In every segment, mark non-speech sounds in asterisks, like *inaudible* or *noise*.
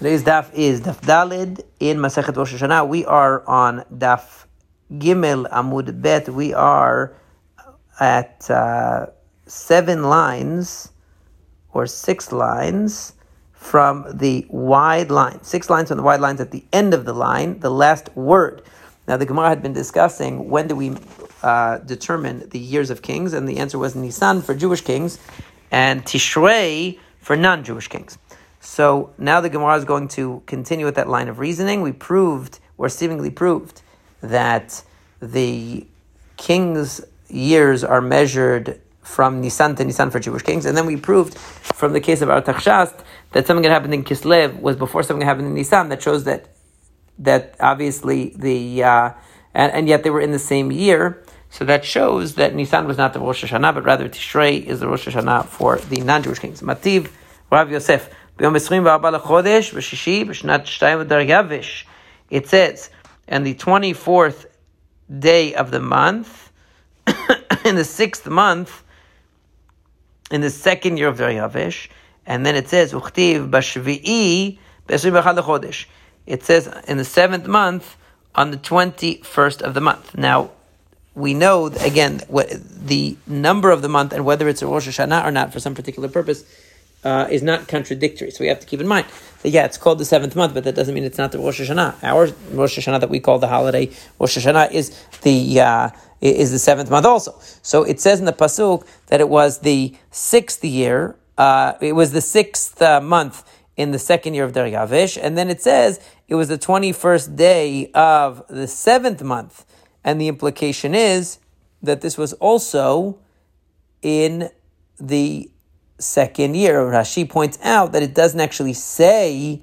Today's daf is daf Dalid in Masechet Rosh Hashanah. We are on daf Gimel Amud Bet. We are at uh, seven lines or six lines from the wide line. Six lines from the wide lines at the end of the line, the last word. Now, the Gemara had been discussing when do we uh, determine the years of kings, and the answer was Nisan for Jewish kings and Tishrei for non Jewish kings. So now the Gemara is going to continue with that line of reasoning. We proved, or seemingly proved, that the king's years are measured from Nisan to Nisan for Jewish kings, and then we proved from the case of Artaxshast that something that happened in Kislev was before something happened in Nisan. That shows that that obviously the uh, and, and, yet they were in the same year. So that shows that Nisan was not the Rosh Hashanah, but rather Tishrei is the Rosh Hashanah for the non-Jewish kings. Mativ Rav Yosef ביום 24 לחודש, בשישי, בשנת שתיים ודרגווש. It says, and the 24th day of the month, *coughs* in the sixth month, in the second year of Daryavish, and then it says, Uchtiv b'shvi'i b'esrim lechodesh. It says in the seventh month, on the 21st of the month. Now, we know, again, what, the number of the month and whether it's a Rosh Hashanah or not for some particular purpose uh, is not contradictory. So we have to keep in mind that yeah, it's called the seventh month, but that doesn't mean it's not the Rosh Hashanah. Our Rosh Hashanah that we call the holiday Rosh Hashanah is the uh, is the seventh month also. So it says in the pasuk that it was the sixth year. Uh, it was the sixth uh, month in the second year of Daryavish, and then it says it was the twenty-first day of the seventh month, and the implication is that this was also in the second year. Rashi points out that it doesn't actually say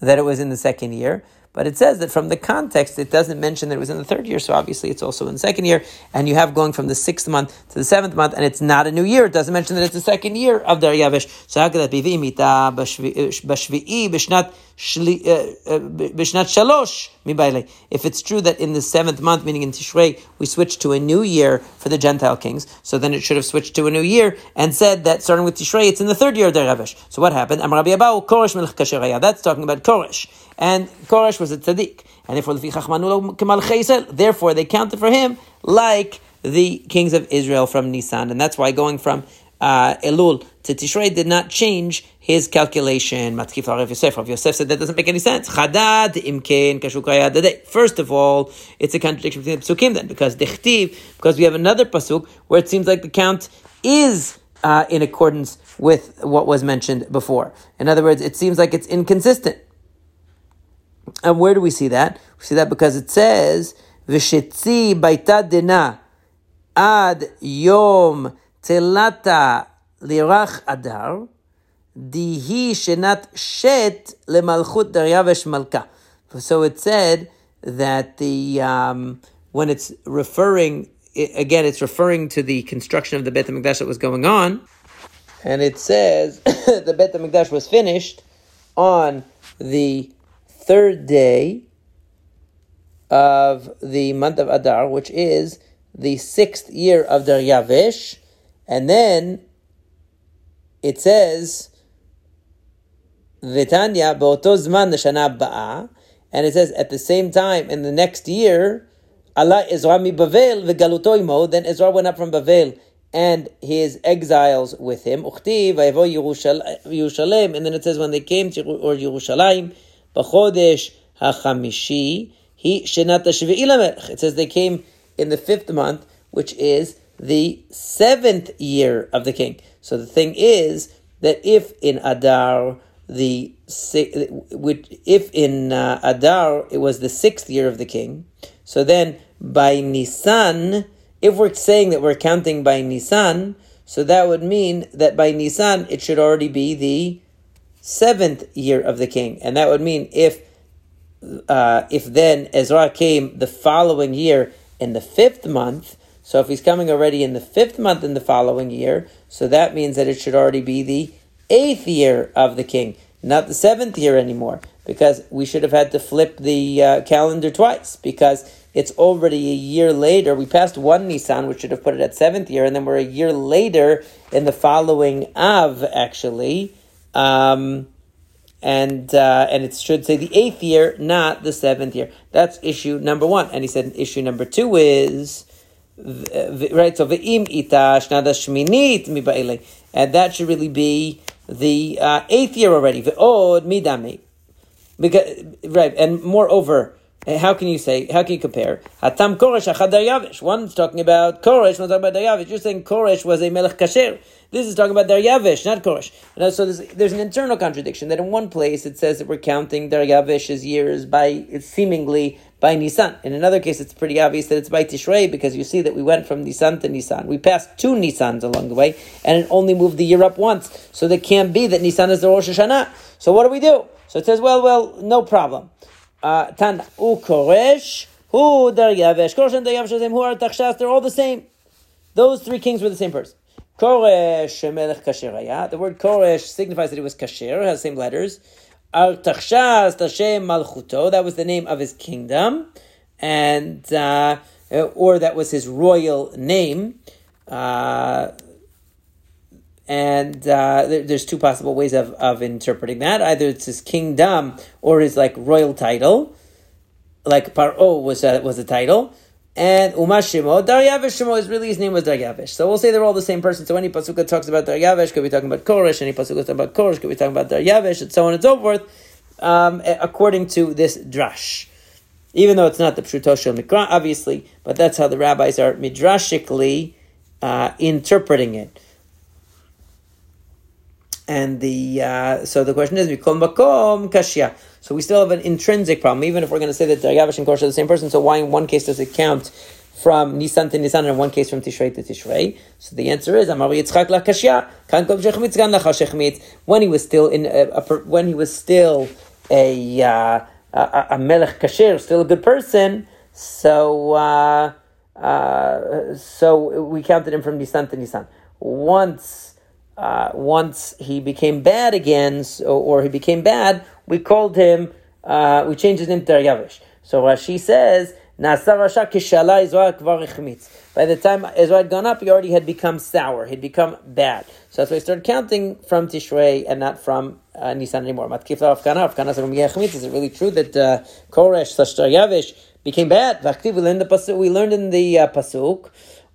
that it was in the second year, but it says that from the context, it doesn't mention that it was in the third year, so obviously it's also in the second year, and you have going from the sixth month to the seventh month, and it's not a new year. It doesn't mention that it's the second year of Daryavish. So how could that be? Bishnat eh, eh, eh, Shalosh Mibaile. If it's true that in the seventh month, meaning in Tishrei, we switched to a new year for the Gentile kings, so then it should have switched to a new year and said that starting with Tishrei, it's in the third year of Deravish. So what happened? That's talking about Koresh. And Koresh was a tzaddik. And therefore, therefore they counted for him like the kings of Israel from Nisan. And that's why going from uh, Elul to Tishrei did not change his calculation. Matkif Rav Yosef. Rav Yosef said that doesn't make any sense. Chadad imken kashuk First of all, it's a contradiction between the psukim then, because dechtiv, because we have another pasuk where it seems like the count is uh, in accordance with what was mentioned before. In other words, it seems like it's inconsistent. And where do we see that? We see that because it says, V'shetzi baita dina ad yom telata lirach adar, dihi shenat shet lemalchut daryavesh malka. So it said that the um, when it's referring again, it's referring to the construction of the Beit Hamikdash that was going on, and it says *coughs* the Beit Hamikdash was finished on the third day of the month of Adar, which is the sixth year of Daryavish, and then it says, Vitanya be'oto zman ba'a, and it says at the same time in the next year, Allah Ezra mi Bavel v'galutoimo, then Ezra went up from Bavel and his exiles with him. Uchti v'yevo Yerushalem, and then it says when they came to or Yerushalayim, b'chodesh hachamishi, he shenat shvi'i It says they came in the fifth month, which is the seventh year of the king. So the thing is that if in Adar the if in uh, Adar it was the sixth year of the king, so then by Nisan, if we're saying that we're counting by Nisan, so that would mean that by Nisan it should already be the seventh year of the king, and that would mean if uh, if then Ezra came the following year in the fifth month, so if he's coming already in the fifth month in the following year, so that means that it should already be the eighth year of the king, not the seventh year anymore, because we should have had to flip the uh, calendar twice, because it's already a year later. We passed one Nisan, which should have put it at seventh year, and then we're a year later in the following Av, actually. Um, and uh, and it should say the eighth year, not the seventh year. That's issue number one. And he said issue number two is right. So ve'im ita shnada shminit mi and that should really be the uh, eighth year already. Ve'od midame, because right, and moreover. Uh, how can you say? How can you compare? Hatam Koresh achad Daryavish. One's talking about Koresh. One's talking about Daryavish. You're saying Koresh was a melech kasher. This is talking about Daryavish, not Koresh. So there's, there's, an internal contradiction that in one place it says that we're counting Daryavish's years by seemingly by Nisan. In another case, it's pretty obvious that it's by Tishrei because you see that we went from Nisan to Nisan. We passed two Nisans along the way, and it only moved the year up once. So it can't be that Nisan is the Rosh Hashanah. So what do we do? So it says, well, well, no problem. Uh, Tana, U Koresh, Hu Daryavesh, Koresh and Daryavesh, who Artachshas, they're all the same. Those three kings were the same person. Koresh Melech Kasher The word Koresh signifies that it was Kasher, has the same letters. Artachshas Tashem Malchuto, that was the name of his kingdom, and uh, or that was his royal name. Uh, and uh, there's two possible ways of, of interpreting that. Either it's his kingdom or his like royal title, like Paro was a, was a title, and Umashimo Daryavish Shimo is really his name was Daryavish. So we'll say they're all the same person. So any pasuk that talks about Daryavish could be talking about Koresh. Any pasuk that talks about Koresh could be talking about Daryavish, and so on and so forth. Um, according to this drash, even though it's not the Pshutoshel Mikra, obviously, but that's how the rabbis are midrashically uh, interpreting it. And the uh, so the question is kashya. So we still have an intrinsic problem, even if we're going to say that Daryavish and Koresh are the same person. So why in one case does it count from Nisan to Nisan, and in one case from Tishrei to Tishrei? So the answer is Amar Yitzchak. When he was still in a, a, when he was still a uh, a, a melech kasher, still a good person. So uh, uh, so we counted him from Nisan to Nisan. Once uh, once he became bad again, so, or he became bad, we called him, uh, we changed his name to Yavish. So Rashi says, by the time Ezra had gone up, he already had become sour. He'd become bad. So that's why he started counting from Tishrei and not from uh, Nisan anymore. Is it really true that uh, Koresh slash Yavish became bad? We learned, the pasuk, we learned in the uh, Pasuk,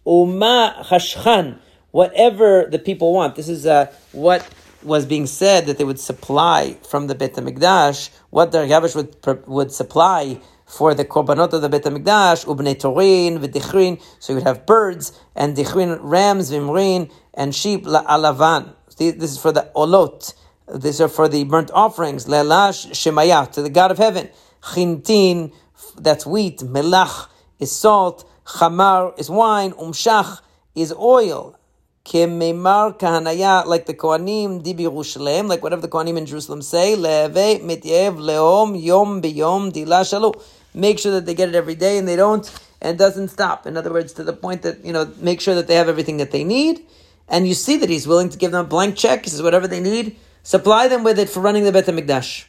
Uma Hashchan whatever the people want. This is uh, what was being said that they would supply from the Beit HaMikdash, what the Yavish would, would supply for the korbanot of the Beit HaMikdash, ubnei torin, v'dichrin, so you would have birds, and dichrin, rams, vimrin, and sheep, alavan. This is for the olot. These are for the burnt offerings, lelash shemayah, to the God of heaven. Chintin, that's wheat, melach is salt, chamar is wine, umshach is oil. Kememar kahanaya, like the Kohanim di Yerushalayim, like whatever the Kohanim in Jerusalem say, leve mityev leom yom biyom dila Make sure that they get it every day and they don't, and doesn't stop. In other words, to the point that, you know, make sure that they have everything that they need. And you see that he's willing to give them a blank check. He says, whatever they need, supply them with it for running the Bet HaMikdash.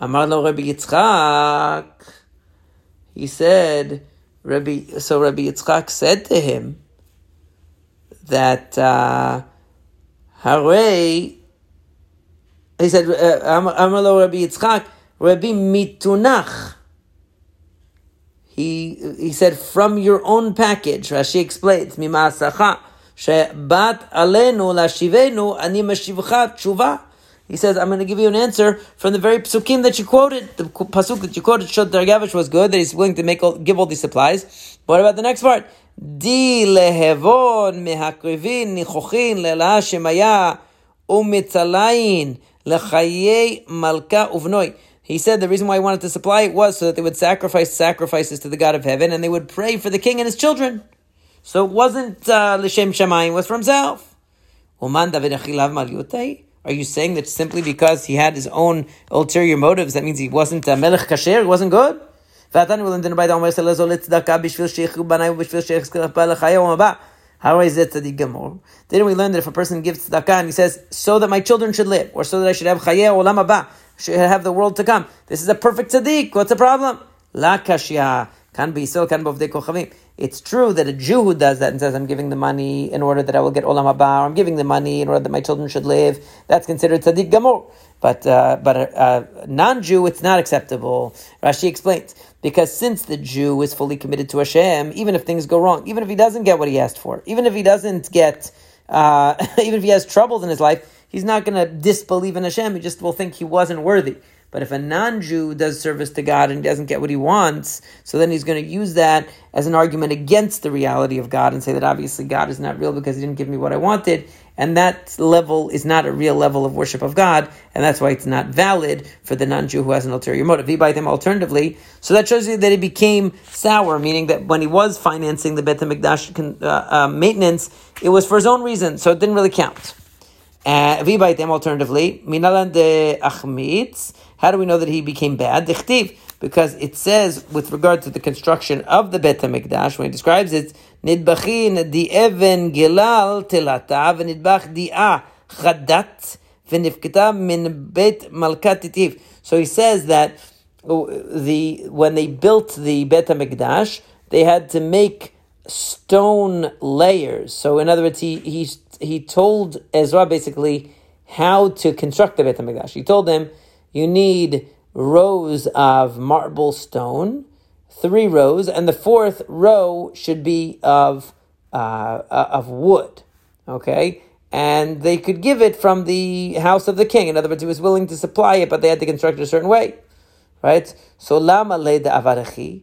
Amar lo Rabbi Yitzchak. He said, Rabbi, so Rabbi Yitzchak said to him, that uh, he said, uh, Amalo Rabbi Yitzchak, Rabbi Mitunach. He, he said, from your own package, Rashi explains, Mimasacha, Shebat Alenu Lashivenu Ani Mashivcha Tshuva. He says, I'm going to give you an answer from the very psukim that you quoted. The pasuk that you quoted showed Dargavish was good, that he's willing to make all, give all these supplies. What about the next part? די להבון מהקריבין ניחוחין ללה שמיה ומצליין לחיי מלכה ובנוי. He said the reason why he wanted to supply it was so that they would sacrifice sacrifices to the God of heaven and they would pray for the king and his children. So it wasn't uh, L'Shem Shamayim, it was for himself. Are you saying that simply because he had his own ulterior motives, that means he wasn't uh, Melech Kasher, he wasn't good? ועתנו ולמדנו בית אומר שלזו לצדקה בשביל שיחיו בניו ובשביל שיחזקה לחיי הבא. How is it tzaddik gamor? Didn't we learn that if a person gives tzedakah and he says, so that my children should live, or so that I should have chayei olam haba, should have the world to come, this is a perfect tzaddik. What's the problem? La kashya. Kan be so, kan b'ovdei kochavim. It's true that a Jew who does that and says, I'm giving the money in order that I will get Olam Haba, or I'm giving the money in order that my children should live, that's considered Tzaddik Gamor. But, uh, but a, a non-Jew, it's not acceptable. Rashi explains, because since the Jew is fully committed to Hashem, even if things go wrong, even if he doesn't get what he asked for, even if he doesn't get, uh, *laughs* even if he has troubles in his life, he's not going to disbelieve in Hashem. He just will think he wasn't worthy. But if a non-Jew does service to God and doesn't get what he wants, so then he's going to use that as an argument against the reality of God and say that obviously God is not real because he didn't give me what I wanted. And that level is not a real level of worship of God, and that's why it's not valid for the non-Jew who has an ulterior motive. He buy them alternatively, so that shows you that he became sour, meaning that when he was financing the Bet HaMikdash uh, uh, maintenance, it was for his own reason, so it didn't really count. Uh, them alternatively, minalan de achmitz. How do we know that he became bad? Dichtiv, because it says with regard to the construction of the Bet Hamikdash, when he describes it, nidbachin di even gilal telata v'nidbach di'a chadat v'nifketa min bet malkat So he says that the when they built the Bet Hamikdash, they had to make stone layers. So in other words, he he he told Ezra basically how to construct the Beit Hamikdash. He told them you need rows of marble stone, three rows, and the fourth row should be of uh, uh of wood. Okay. And they could give it from the house of the king. In other words, he was willing to supply it, but they had to construct it a certain way. Right? So, lama le avarachi.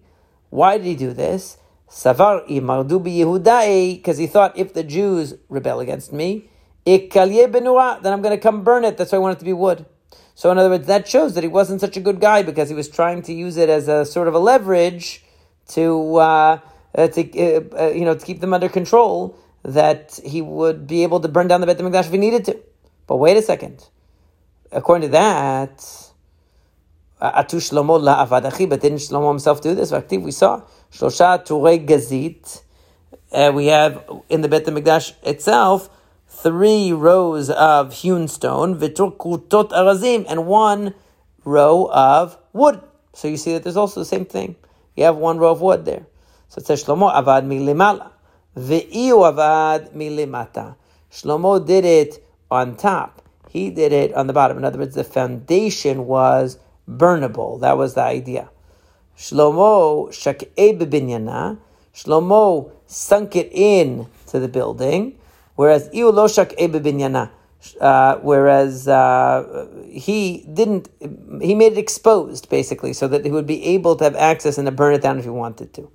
Why did he do this? Savar imardu Yehudai, because he thought if the Jews rebel against me, then I'm going to come burn it. That's why I want it to be wood. So in other words, that shows that he wasn't such a good guy because he was trying to use it as a sort of a leverage to, uh, uh, to uh, uh you know, to keep them under control. That he would be able to burn down the Beit Hamikdash if he needed to. But wait a second. According to that, Atu Shlomo la avadachi, but didn't Shlomo himself do this? We saw Shlosha Turei Gazit. Uh, we have in the Bet Hamikdash itself three rows of hewn stone, and one row of wood. So you see that there's also the same thing. You have one row of wood there. So it says Shlomo avad milimala, ve'iu avad milimata. Shlomo did it on top. He did it on the bottom. In other words, the foundation was burnable. That was the idea. Shlomo shak'e binyana. Shlomo sunk it in to the building, whereas iu lo shak'e binyana. Uh, whereas uh, he didn't, he made it exposed basically, so that he would be able to have access and to burn it down if he wanted to.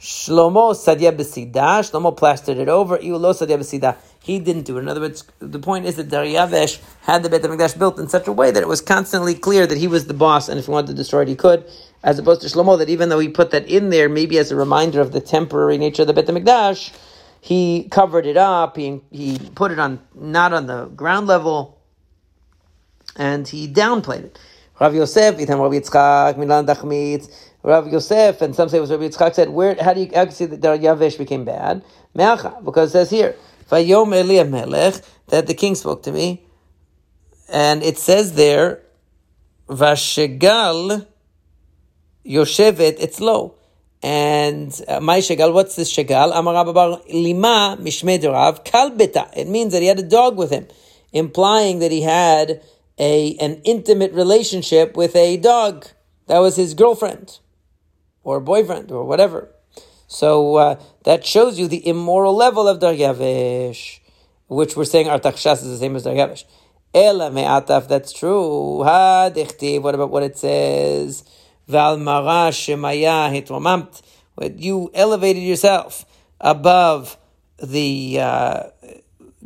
Shlomo sadya besida. Shlomo plastered it over. Iu lo sadya besida. He didn't do it. In other words, the point is that Daryavesh had the Beit HaMikdash built in such a way that it was constantly clear that he was the boss, and if he wanted to destroy it, he could. As opposed to Shlomo, that even though he put that in there, maybe as a reminder of the temporary nature of the Beit HaMikdash, he covered it up. He he put it on not on the ground level, and he downplayed it. Rav Yosef, Rav Yitzchak, Milan Rav Yosef, and some say it was Rav Yitzchak said, where, how do you, how do you see that Daryavesh became bad? Me'acha, because it says here, Vayom that the king spoke to me. And it says there, Vashegal Yoshevet, it's low. And uh, my shegal, what's this shegal? Amar lima mishmedurav kalbeta. It means that he had a dog with him, implying that he had a an intimate relationship with a dog. That was his girlfriend, or boyfriend, or whatever. So uh, that shows you the immoral level of Daryavish, which we're saying Artakshas is the same as Daryavish. Ela me'ataf, that's true. Ha what about what it says? Val mara shemaya hitromamt. You elevated yourself above the uh,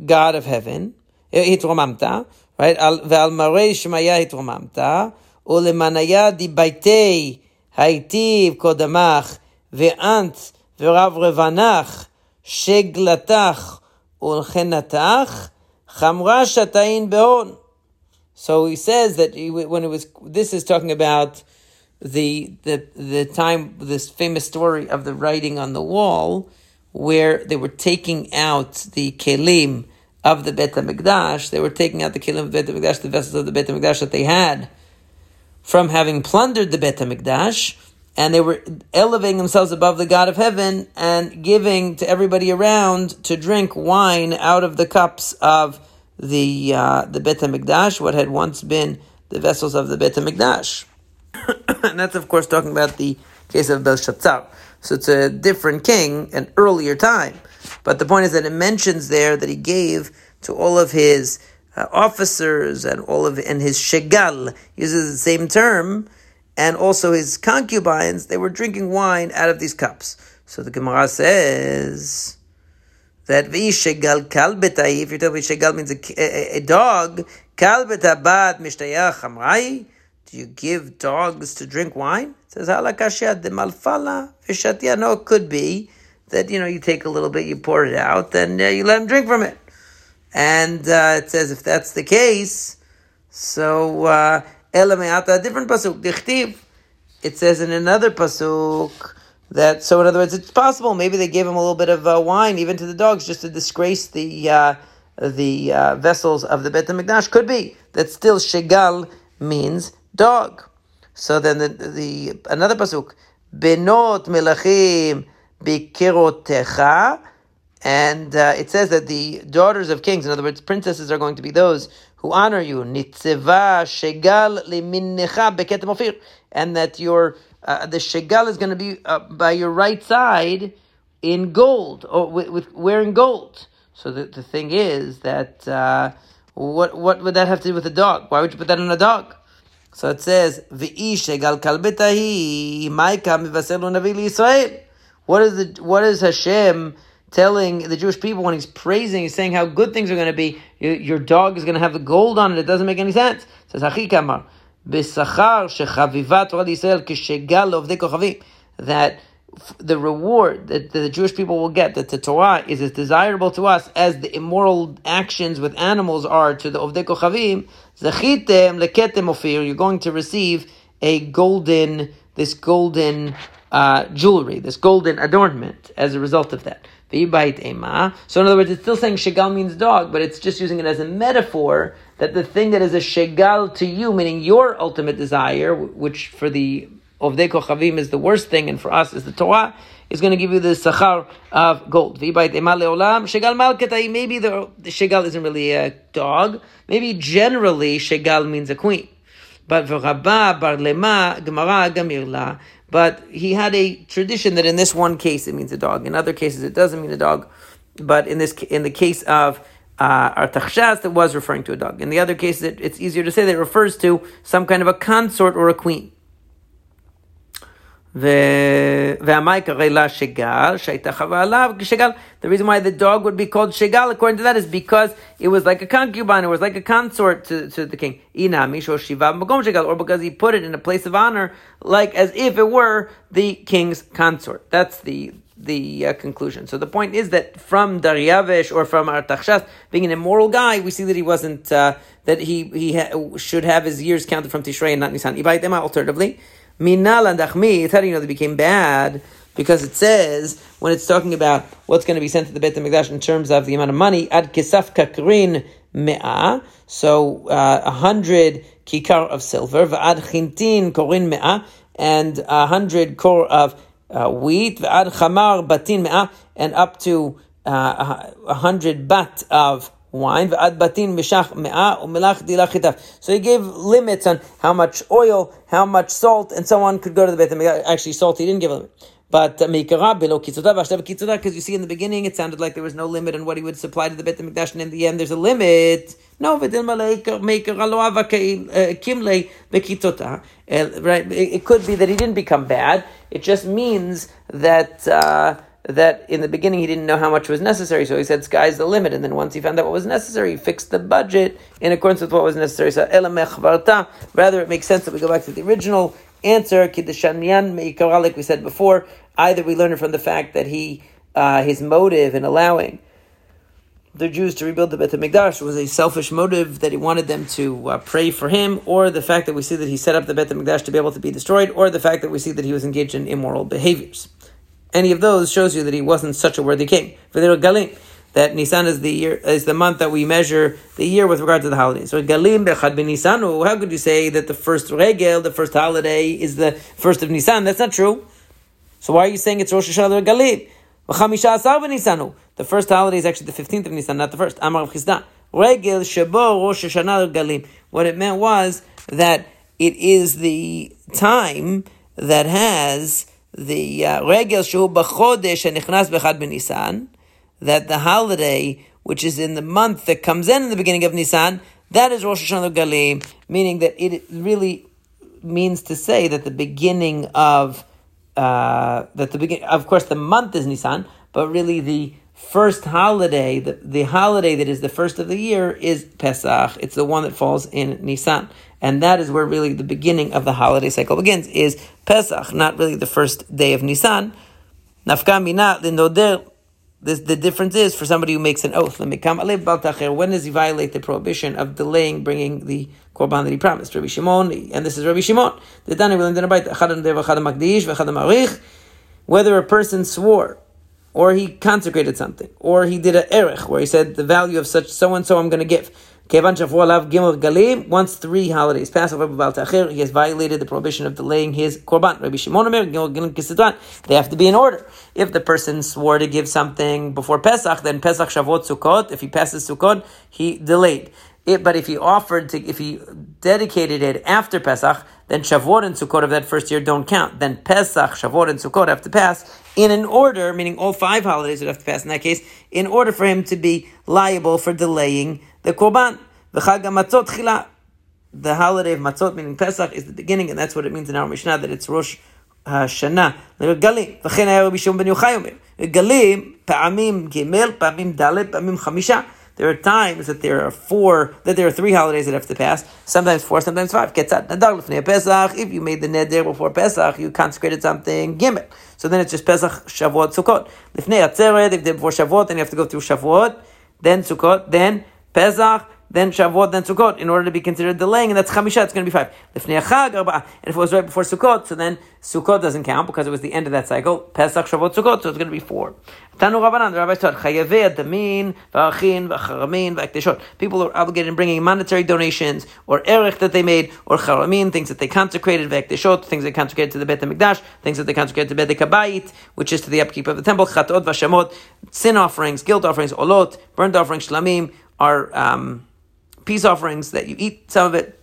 God of heaven. Hitromamta, right? Val mare shemaya hitromamta. ולמניה דיבייתי הייטיב קודמך ואנט ורב רבנך שגלתך ולכנתך חמרה שתאין בהון. So he says that he, when it was, this is talking about the, the, the time, this famous story of the writing on the wall, where they were taking out the kelim of the Bet HaMikdash, they were taking out the kelim of the Bet HaMikdash, the vessels of the Bet HaMikdash that they had from having plundered the Bet HaMikdash, and they were elevating themselves above the God of heaven and giving to everybody around to drink wine out of the cups of the uh, the Bet Hamikdash, what had once been the vessels of the Bet Hamikdash. *coughs* and that's of course talking about the case of Belshazzar. So it's a different king, an earlier time. But the point is that it mentions there that he gave to all of his uh, officers and all of and his shegal uses the same term, and also his concubines. They were drinking wine out of these cups. So the Gemara says that vi shegal kalbetai. If you're telling me shegal means a, a, a dog, kalbeta bad mishtayach amrai. Do you give dogs to drink wine? It says halakashia de malfala vishatia. No, it could be that you know you take a little bit, you pour it out, then uh, you let them drink from it. And uh, it says if that's the case, so uh, elameata different pasuk. It says in another pasuk that so in other words it's possible maybe they gave him a little bit of uh, wine even to the dogs just to disgrace the uh, the uh, vessels of the Bet Hamikdash could be that still shegal means dog. So then the, the another pasuk benot melachim bikirotecha. And uh, it says that the daughters of kings, in other words, princesses, are going to be those who honor you. Nitzeva shegal liminnecha beketem. And that your uh, the shegal is going to be uh, by your right side in gold, or with, with wearing gold. So the, the thing is that uh, what what would that have to do with a dog? Why would you put that on a dog? So it says, "V'ish shegal kalbetahi maika mivaselu navi Israel." What is the what is Hashem telling the Jewish people when he's praising, he's saying how good things are going to be. Your dog is going to have the gold on it. It doesn't make any sense. It says Hachikamar b'sachar shechavivat Torah Yisrael kishegal that the reward that the Jewish people will get, that the Torah is as desirable to us as the immoral actions with animals are to the Ovdei Kochavim, Zechitem leketem ofir, you're going to receive a golden, this golden uh, jewelry, this golden adornment as a result of that. So in other words, it's still saying shegal means dog, but it's just using it as a metaphor that the thing that is a shegal to you, meaning your ultimate desire, which for the Ovdei Kochavim is the worst thing, and for us is the Torah, is going to give you the sachar of gold. Maybe the, shegal isn't really a dog. Maybe generally shegal means a queen. But gemara gamirla. But he had a tradition that in this one case it means a dog. In other cases it doesn't mean a dog. But in this in the case of uh, Artachshas, it was referring to a dog. In the other cases, it, it's easier to say that it refers to some kind of a consort or a queen. The reason why the dog would be called shegal, according to that, is because it was like a concubine, it was like a consort to, to the king. Or because he put it in a place of honor, like as if it were the king's consort. That's the the uh, conclusion. So the point is that from Daryavish or from Artachshas, being an immoral guy, we see that he wasn't, uh, that he, he ha- should have his years counted from Tishrei and not Nisan. Alternatively, Minal and Achmi, how do you know they became bad? Because it says, when it's talking about what's going to be sent to the Beit HaMikdash in terms of the amount of money, ad kisaf kakrin me'ah, so uh, a hundred kikar of silver, va'ad chintin korin me'ah, and a hundred kor of uh, wheat, va'ad chamar batin me'ah, and up to uh, a hundred bat of wine. So he gave limits on how much oil, how much salt, and so on could go to the Beit. Actually, salt he didn't give a limit. But uh, because you see in the beginning it sounded like there was no limit on what he would supply to the Beit HaMikdash, and in the end there's a limit. No, uh, right? It could be that he didn't become bad. It just means that. Uh, that in the beginning he didn't know how much was necessary, so he said sky's the limit. And then once he found out what was necessary, he fixed the budget in accordance with what was necessary. So rather it makes sense that we go back to the original answer, like we said before. Either we learn it from the fact that he uh, his motive in allowing the Jews to rebuild the Beit HaMikdash was a selfish motive that he wanted them to uh, pray for him, or the fact that we see that he set up the Beit HaMikdash to be able to be destroyed, or the fact that we see that he was engaged in immoral behaviors any of those shows you that he wasn't such a worthy king. that Nisan is the year is the month that we measure the year with regard to the holidays. So Galim bechad Nisanu. How could you say that the first regel, the first holiday, is the first of Nisan? That's not true. So why are you saying it's Rosh Hashanah Galim? The first holiday is actually the fifteenth of Nisan, not the first. Amar Chisda. Regel Shabo Rosh Hashanah Galim. What it meant was that it is the time that has the uh, regel shehu b'chodesh nichnas bechad b'Nisan, that the holiday which is in the month that comes in in the beginning of Nisan, that is Rosh Hashanah Galim, meaning that it really means to say that the beginning of uh, that the begin of course the month is Nisan, but really the first holiday, the, the holiday that is the first of the year is Pesach. It's the one that falls in Nisan. And that is where really the beginning of the holiday cycle begins, is Pesach, not really the first day of Nisan. This, the difference is for somebody who makes an oath. When does he violate the prohibition of delaying bringing the korban that he promised? Rabbi Shimon, and this is Rabbi Shimon. Whether a person swore or he consecrated something, or he did an erech, where he said the value of such so and so I'm going to give. Kevan Shavuot Lav Gimel Galim. Once three holidays pass, he has violated the prohibition of delaying his korban. rabbi shimon They have to be in order. If the person swore to give something before Pesach, then Pesach, Shavuot, Sukkot. If he passes Sukkot, he delayed. It, but if he offered to, if he dedicated it after Pesach, then Shavuot and Sukkot of that first year don't count. Then Pesach, Shavuot, and Sukkot have to pass in an order, meaning all five holidays would have to pass in that case, in order for him to be liable for delaying the Korban. The Chag Matzot Chila. The holiday of Matzot, meaning Pesach, is the beginning, and that's what it means in our Mishnah, that it's Rosh השנה, גלים, וכן היה רבי שמעון בן יוחאי אומר, גלים פעמים ג', פעמים ד', פעמים חמישה. there are times that there are four, that there are three holidays that have to pass. Sometimes four, sometimes five. Pesach. If you made the neder before Pesach, you consecrated something gimel. So then it's just Pesach, Shavuot, Sukkot. If they're before Shavuot, then you have to go through Shavuot, then Sukkot, then Pesach, then Shavuot, then Sukkot, in order to be considered delaying, and that's Chamisha, it's going to be five. And if it was right before Sukkot, so then Sukkot doesn't count because it was the end of that cycle. Pesach, Shavuot, Sukkot, so it's going to be four. Tanu Rabbanan, the rabbi taught, Damin, V'achin. People are obligated in bringing monetary donations, or Erech that they made, or Charamin, things that they consecrated, V'akteshot, things they consecrated to the Bet HaMikdash, things that they consecrated to Bedek HaBayit, which is to the upkeep of the temple, Chatot, V'ashamot, sin offerings, guilt offerings, Olot, burnt offerings, Shlamim, are, um, peace offerings that you eat some of it,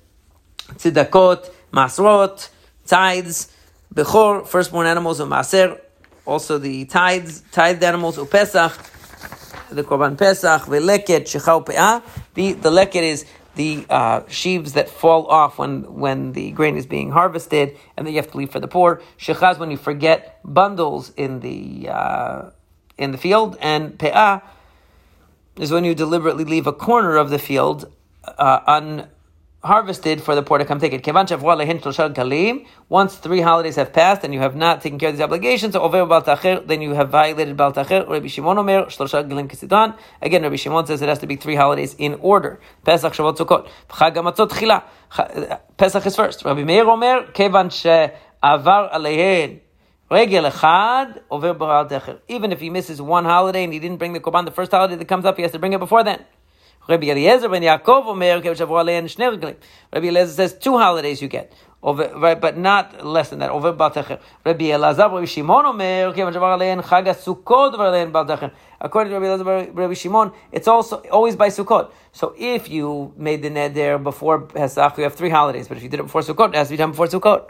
tzedakot, masrot, tithes, bechor, firstborn animals of maser, also the tithes, tithed animals of Pesach, the korban Pesach, veleket, shechau pe'ah. The the leket is the uh, sheaves that fall off when, when the grain is being harvested, and then you have to leave for the poor. Shechaz when you forget bundles in the uh, in the field, and pe'ah is when you deliberately leave a corner of the field uh, unharvested for the poor to come take it. Once three holidays have passed and you have not taken care of these obligations, then you have violated Bal Rabbi Shimon Omer, Again, Rabbi Shimon says it has to be three holidays in order. Pesach, Shavuot, Sukkot. Chila. Pesach is first. Rabbi Meir Omer, she'avar alehen. Even if he misses one holiday and he didn't bring the korban the first holiday that comes up, he has to bring it before then. Rabbi Eliezer ben Yaakov Omer Rabbi Eliezer says two holidays you get. Over, right, but not less than that. Over Baltacher. Rabbi Elazar, Rabbi Shimon Omer. According to Rabbi Elazar, Rabbi Shimon, it's also always by Sukkot. So if you made the neder before Pesach, you have three holidays. But if you did it before Sukkot, it has to be done before Sukkot.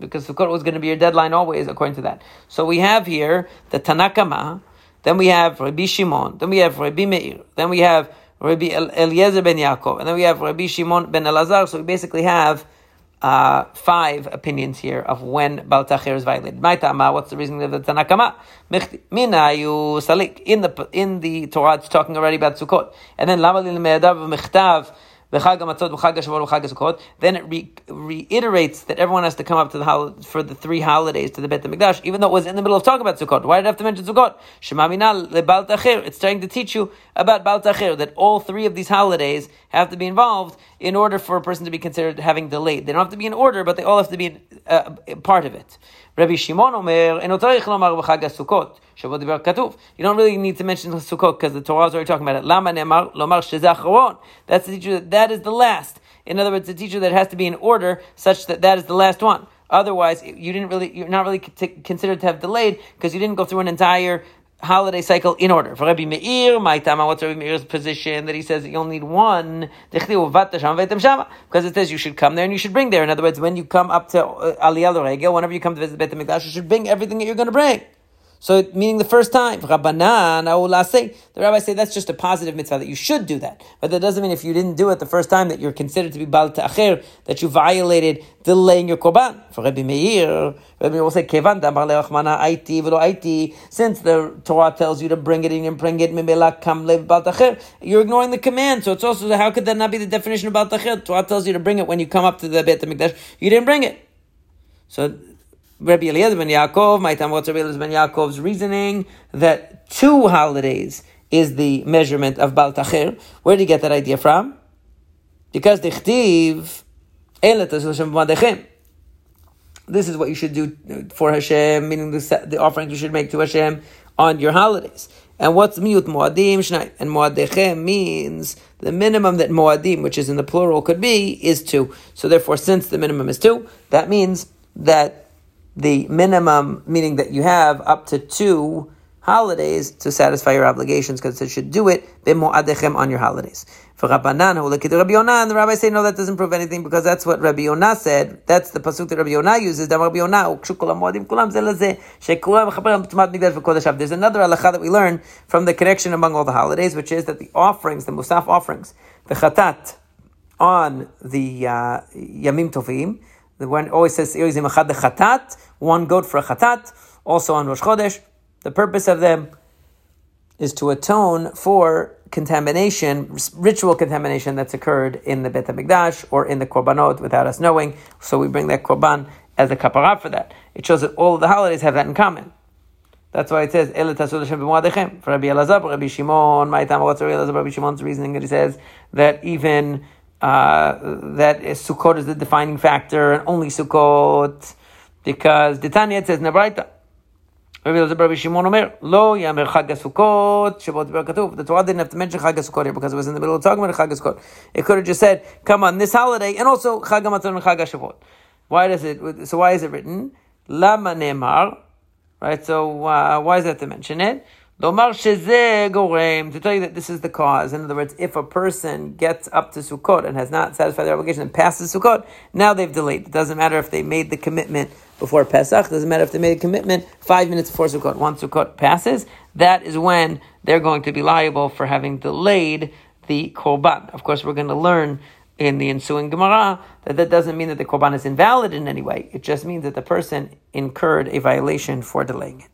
Because Sukkot was going to be your deadline always, according to that. So we have here the Tanakama, then we have Rabbi Shimon, then we have Rabbi Meir, then we have Rabbi Eliezer ben Yaakov, and then we have Rabbi Shimon ben Elazar. So we basically have uh, five opinions here of when Bal Tacher is violated. What's the reason of the Tanakama? Salik. In the in the Torah, it's talking already about Sukkot, and then Lama Michtav then it re- reiterates that everyone has to come up to the hol- for the three holidays to the Bet HaMikdash, even though it was in the middle of talking about Sukkot. Why did I have to mention Sukkot? It's trying to teach you about Bal Tacher, that all three of these holidays have to be involved in order for a person to be considered having delayed. They don't have to be in order, but they all have to be uh, part of it. Rabbi Shimon Omer, You don't really need to mention the Sukkot because the Torah is already talking about it. Lama nemar lomar That's the teacher that that is the last. In other words, the teacher that has to be in order such that that is the last one. Otherwise, you didn't really, you're not really considered to have delayed because you didn't go through an entire holiday cycle in order. For Rabbi Meir, my Tama, what's Rabbi Meir's position that he says you only need one? Because it says you should come there and you should bring there. In other words, when you come up to uh, Aliyah whenever you come to visit Beit HaMikdash, you should bring everything that you're going to bring. So, meaning the first time, Rabbanan, say, the rabbis say that's just a positive mitzvah that you should do that. But that doesn't mean if you didn't do it the first time that you're considered to be bal ta'acher, that you violated delaying your korban. For Rabbi Meir, Rabbi Meir will say, Kevan aiti velo, aiti. Since the Torah tells you to bring it in and bring it, kam lev bal you're ignoring the command. So it's also, how could that not be the definition of bal ta'acher? Torah tells you to bring it when you come up to the Beit HaMikdash. You didn't bring it. So Rabbi Eliezer ben Yaakov, my time what's Rabbi Eliezer ben Yaakov's reasoning that two holidays is the measurement of Bal Tacher. Where did he get that idea from? Because the Chtiv, this is what you should do for Hashem, meaning the, the offerings you should make to Hashem on your holidays. And what's miut moadim shnai? And moadechem means the minimum that moadim, which is in the plural, could be is two. So therefore, since the minimum is two, that means that the minimum, meaning that you have up to two holidays to satisfy your obligations, because it should do it b'mo'adechem on your holidays. For Rabbanan, who look at Rabbi Yonah, and the rabbis say, no, that doesn't prove anything, because that's what Rabbi Yonah said. That's the pasuk that Rabbi Yonah uses. There's another halacha that we learn from the connection among all the holidays, which is that the offerings, the musaf offerings, the chatat, on the uh, Yamim Tovim, the one always says one goat for a chatat, also on Rosh Chodesh. The purpose of them is to atone for contamination, ritual contamination that's occurred in the Bet HaMikdash or in the Korbanot without us knowing. So we bring that Korban as a kapara for that. It shows that all of the holidays have that in common. That's why it says, El Tasul Hashem For Rabbi Elazar, Rabbi Shimon, what's Rabbi Elazar, Rabbi Shimon's reasoning that he says that even uh, that Sukkot is the defining factor and only Sukkot, because the Tanya says Nebraita. Lo Yamer Chag Sukkot, Shabbat Katuv. The Torah didn't have to mention Chag Sukkot here because it was in the middle of talking about Chag Sukkot. It could have just said, come on, this holiday, and also Chag Matzot and Chag. Why does it, so why is it written? Lama Nemar, right, so uh, why is that to mention it? To tell you that this is the cause. In other words, if a person gets up to Sukkot and has not satisfied their obligation and passes Sukkot, now they've delayed. It doesn't matter if they made the commitment before Pesach. It doesn't matter if they made a commitment five minutes before Sukkot. Once Sukkot passes, that is when they're going to be liable for having delayed the Korban. Of course, we're going to learn in the ensuing Gemara that that doesn't mean that the Korban is invalid in any way. It just means that the person incurred a violation for delaying it.